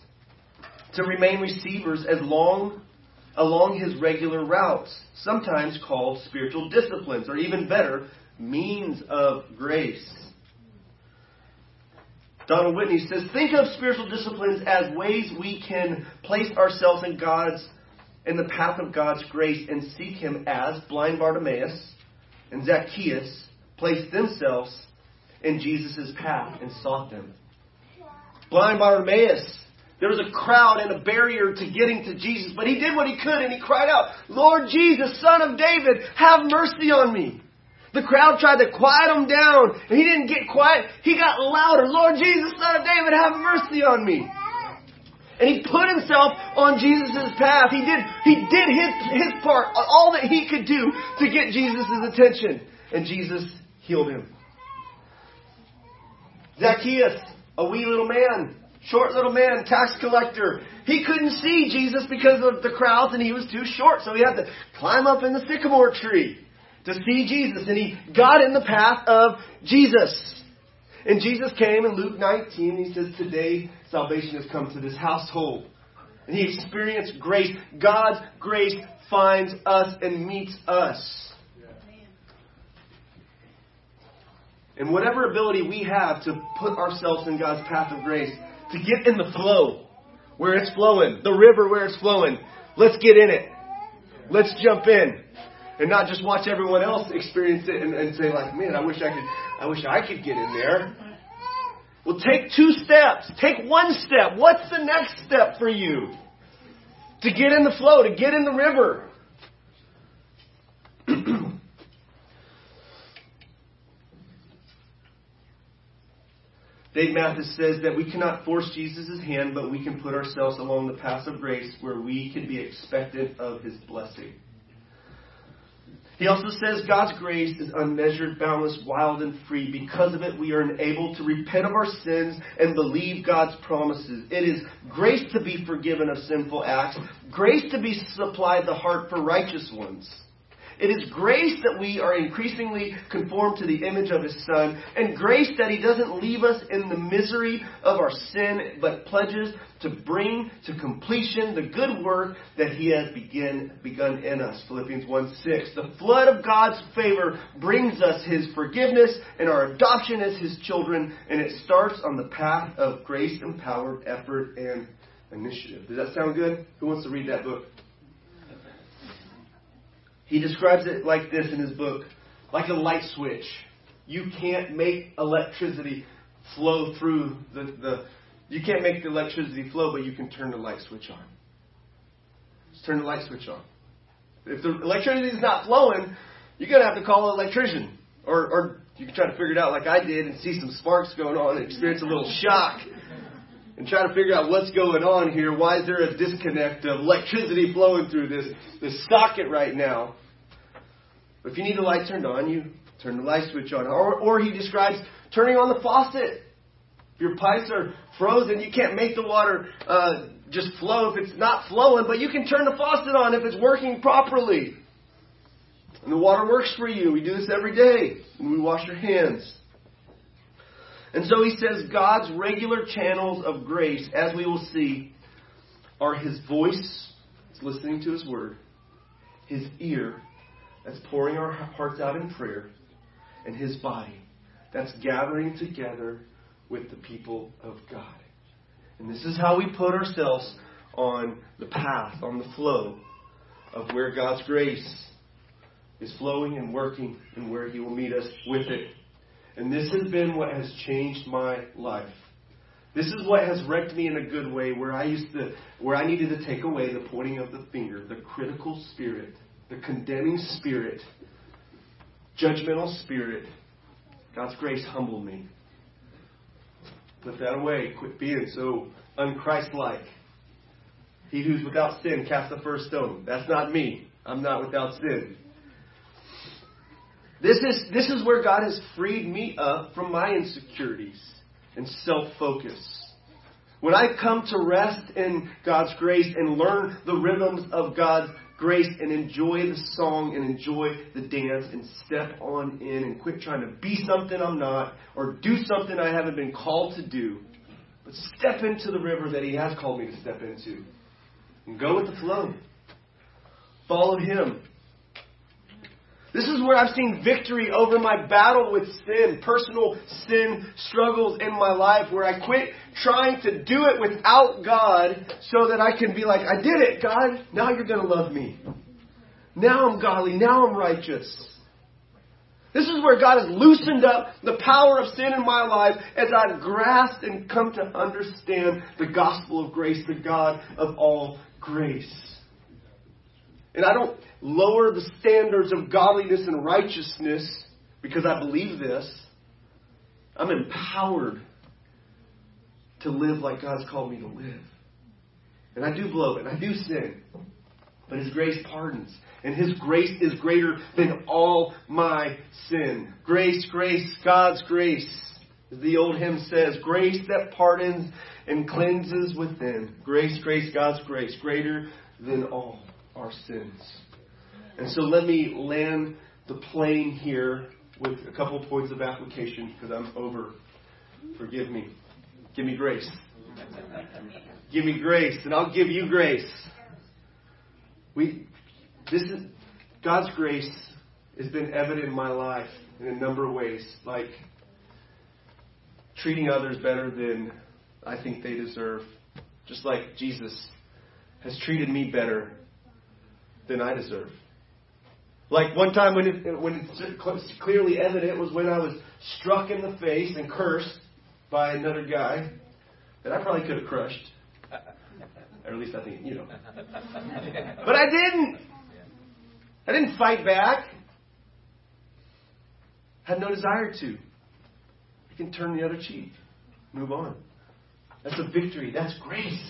to remain receivers as long along His regular routes, sometimes called spiritual disciplines, or even better, means of grace. Donald Whitney says, think of spiritual disciplines as ways we can place ourselves in God's in the path of God's grace and seek Him as blind Bartimaeus and Zacchaeus placed themselves in Jesus' path and sought them. Blind Bartimaeus, there was a crowd and a barrier to getting to Jesus, but he did what he could and he cried out, Lord Jesus, Son of David, have mercy on me. The crowd tried to quiet him down, and he didn't get quiet. He got louder. Lord Jesus, Son of David, have mercy on me. And he put himself on Jesus' path. He did, he did his, his part, all that he could do to get Jesus' attention. And Jesus healed him. Zacchaeus, a wee little man, short little man, tax collector. He couldn't see Jesus because of the crowds and he was too short, so he had to climb up in the sycamore tree to see Jesus, and he got in the path of Jesus. And Jesus came in Luke 19, he says, Today salvation has come to this household. And he experienced grace. God's grace finds us and meets us. And whatever ability we have to put ourselves in God's path of grace, to get in the flow where it's flowing, the river where it's flowing, let's get in it. Let's jump in and not just watch everyone else experience it and, and say like, man, I wish I could, I wish I could get in there. Well, take two steps. Take one step. What's the next step for you? To get in the flow, to get in the river. Dave Mathis says that we cannot force Jesus' hand, but we can put ourselves along the path of grace where we can be expectant of his blessing. He also says God's grace is unmeasured, boundless, wild, and free. Because of it, we are enabled to repent of our sins and believe God's promises. It is grace to be forgiven of sinful acts, grace to be supplied the heart for righteous ones. It is grace that we are increasingly conformed to the image of His Son, and grace that He doesn't leave us in the misery of our sin, but pledges to bring to completion the good work that He has begin, begun in us. Philippians 1 6. The flood of God's favor brings us His forgiveness and our adoption as His children, and it starts on the path of grace empowered effort and initiative. Does that sound good? Who wants to read that book? He describes it like this in his book like a light switch. You can't make electricity flow through the, the you can't make the electricity flow, but you can turn the light switch on. Just turn the light switch on. If the electricity is not flowing, you're gonna have to call an electrician. Or or you can try to figure it out like I did and see some sparks going on and experience a little shock and try to figure out what's going on here. Why is there a disconnect of electricity flowing through this, this socket right now? If you need the light turned on, you turn the light switch on. Or, or he describes turning on the faucet. If your pipes are frozen, you can't make the water uh, just flow if it's not flowing, but you can turn the faucet on if it's working properly. And the water works for you. We do this every day when we wash our hands. And so he says God's regular channels of grace, as we will see, are his voice, it's listening to his word, his ear, that's pouring our hearts out in prayer, and his body, that's gathering together with the people of God. And this is how we put ourselves on the path, on the flow of where God's grace is flowing and working and where he will meet us with it. And this has been what has changed my life. This is what has wrecked me in a good way, where I used to, where I needed to take away the pointing of the finger, the critical spirit, the condemning spirit, judgmental spirit. God's grace humbled me. Put that away. Quit being so unchristlike. He who's without sin cast the first stone. That's not me. I'm not without sin. This is, this is where God has freed me up from my insecurities and self focus. When I come to rest in God's grace and learn the rhythms of God's grace and enjoy the song and enjoy the dance and step on in and quit trying to be something I'm not or do something I haven't been called to do, but step into the river that He has called me to step into and go with the flow. Follow Him. This is where I've seen victory over my battle with sin, personal sin struggles in my life, where I quit trying to do it without God so that I can be like, I did it, God. Now you're going to love me. Now I'm godly. Now I'm righteous. This is where God has loosened up the power of sin in my life as I've grasped and come to understand the gospel of grace, the God of all grace. And I don't lower the standards of godliness and righteousness because I believe this. I'm empowered to live like God's called me to live. And I do blow it, I do sin. But His grace pardons. And His grace is greater than all my sin. Grace, grace, God's grace. As the old hymn says, grace that pardons and cleanses within. Grace, grace, God's grace, greater than all our sins. And so let me land the plane here with a couple points of application because I'm over. Forgive me. Give me grace. give me grace, and I'll give you grace. We, this is God's grace has been evident in my life in a number of ways, like treating others better than I think they deserve, just like Jesus has treated me better than I deserve. Like one time when it, when clearly evident was when I was struck in the face and cursed by another guy that I probably could have crushed. Or at least I think, you know. But I didn't. I didn't fight back. Had no desire to. I can turn the other cheek. Move on. That's a victory. That's grace.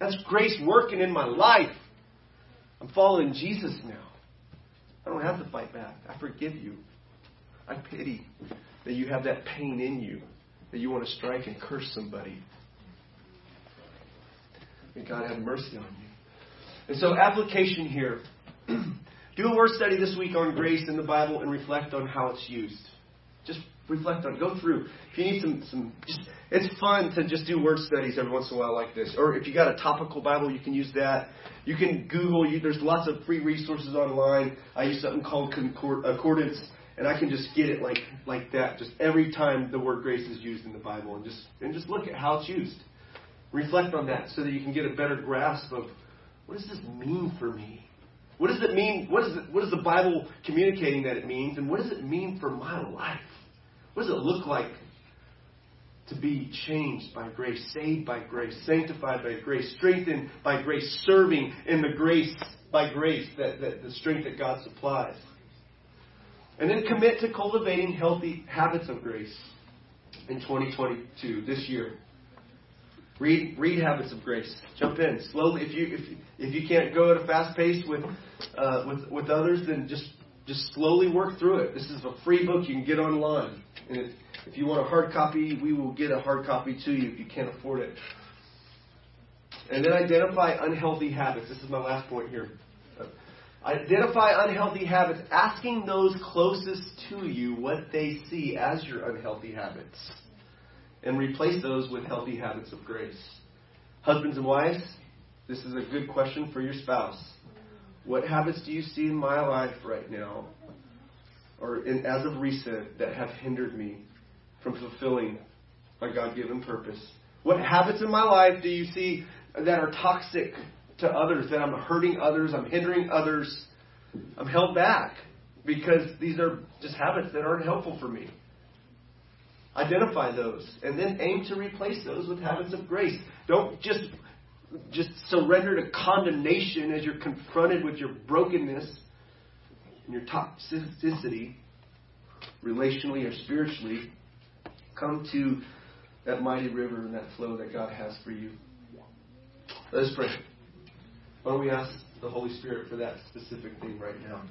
That's grace working in my life. I'm following Jesus now. I don't have to fight back. I forgive you. I pity that you have that pain in you, that you want to strike and curse somebody. May God have mercy on you. And so, application here. (clears throat) Do a word study this week on grace in the Bible and reflect on how it's used. Reflect on, go through. If you need some, some, just, it's fun to just do word studies every once in a while like this. Or if you got a topical Bible, you can use that. You can Google. You, there's lots of free resources online. I use something called Concordance, and I can just get it like like that, just every time the word grace is used in the Bible, and just and just look at how it's used. Reflect on that so that you can get a better grasp of what does this mean for me. What does it mean? What is, it, what is the Bible communicating that it means? And what does it mean for my life? What does it look like to be changed by grace, saved by grace, sanctified by grace, strengthened by grace, serving in the grace by grace, that, that the strength that God supplies? And then commit to cultivating healthy habits of grace in 2022, this year. Read, read Habits of Grace. Jump in slowly. If you if if you can't go at a fast pace with uh, with with others, then just just slowly work through it. This is a free book you can get online. And if, if you want a hard copy, we will get a hard copy to you if you can't afford it. And then identify unhealthy habits. This is my last point here. Identify unhealthy habits, asking those closest to you what they see as your unhealthy habits and replace those with healthy habits of grace. Husbands and wives, this is a good question for your spouse. What habits do you see in my life right now, or in, as of recent, that have hindered me from fulfilling my God given purpose? What habits in my life do you see that are toxic to others, that I'm hurting others, I'm hindering others, I'm held back because these are just habits that aren't helpful for me? Identify those and then aim to replace those with habits of grace. Don't just just surrender to condemnation as you're confronted with your brokenness and your toxicity, relationally or spiritually. Come to that mighty river and that flow that God has for you. Let us pray. Why don't we ask the Holy Spirit for that specific thing right now?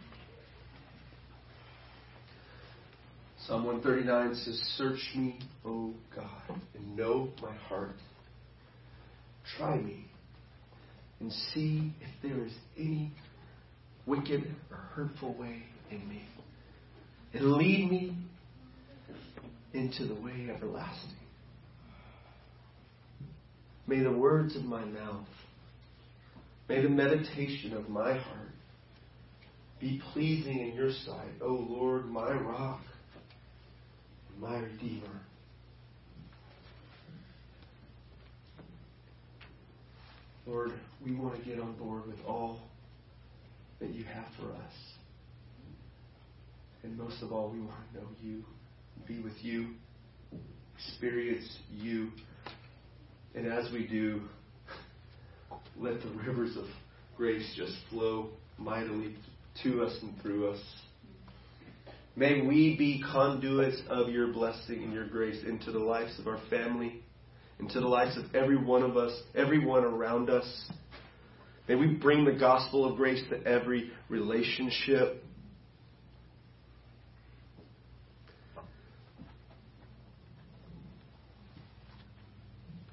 Psalm 139 says, Search me, O God, and know my heart. Try me and see if there is any wicked or hurtful way in me. And lead me into the way everlasting. May the words of my mouth, may the meditation of my heart be pleasing in your sight, O Lord, my rock my Redeemer. Lord, we want to get on board with all that you have for us. And most of all, we want to know you, be with you, experience you. And as we do, let the rivers of grace just flow mightily to us and through us. May we be conduits of your blessing and your grace into the lives of our family, into the lives of every one of us, everyone around us. May we bring the gospel of grace to every relationship.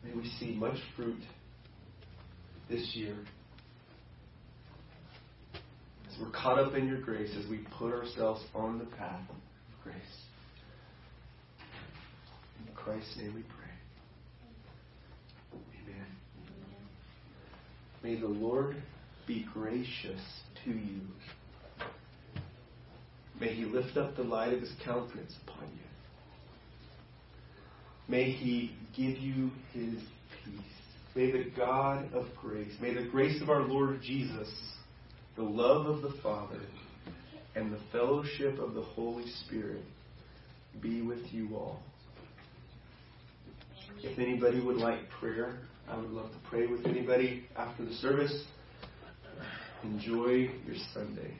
May we see much fruit this year as we're caught up in your grace, as we put ourselves on the path of grace. In Christ's name we pray. Amen. May the Lord be gracious to you. May he lift up the light of his countenance upon you. May he give you his peace. May the God of grace, may the grace of our Lord Jesus the love of the Father, and the fellowship of the Holy Spirit be with you all. If anybody would like prayer, I would love to pray with anybody after the service. Enjoy your Sunday.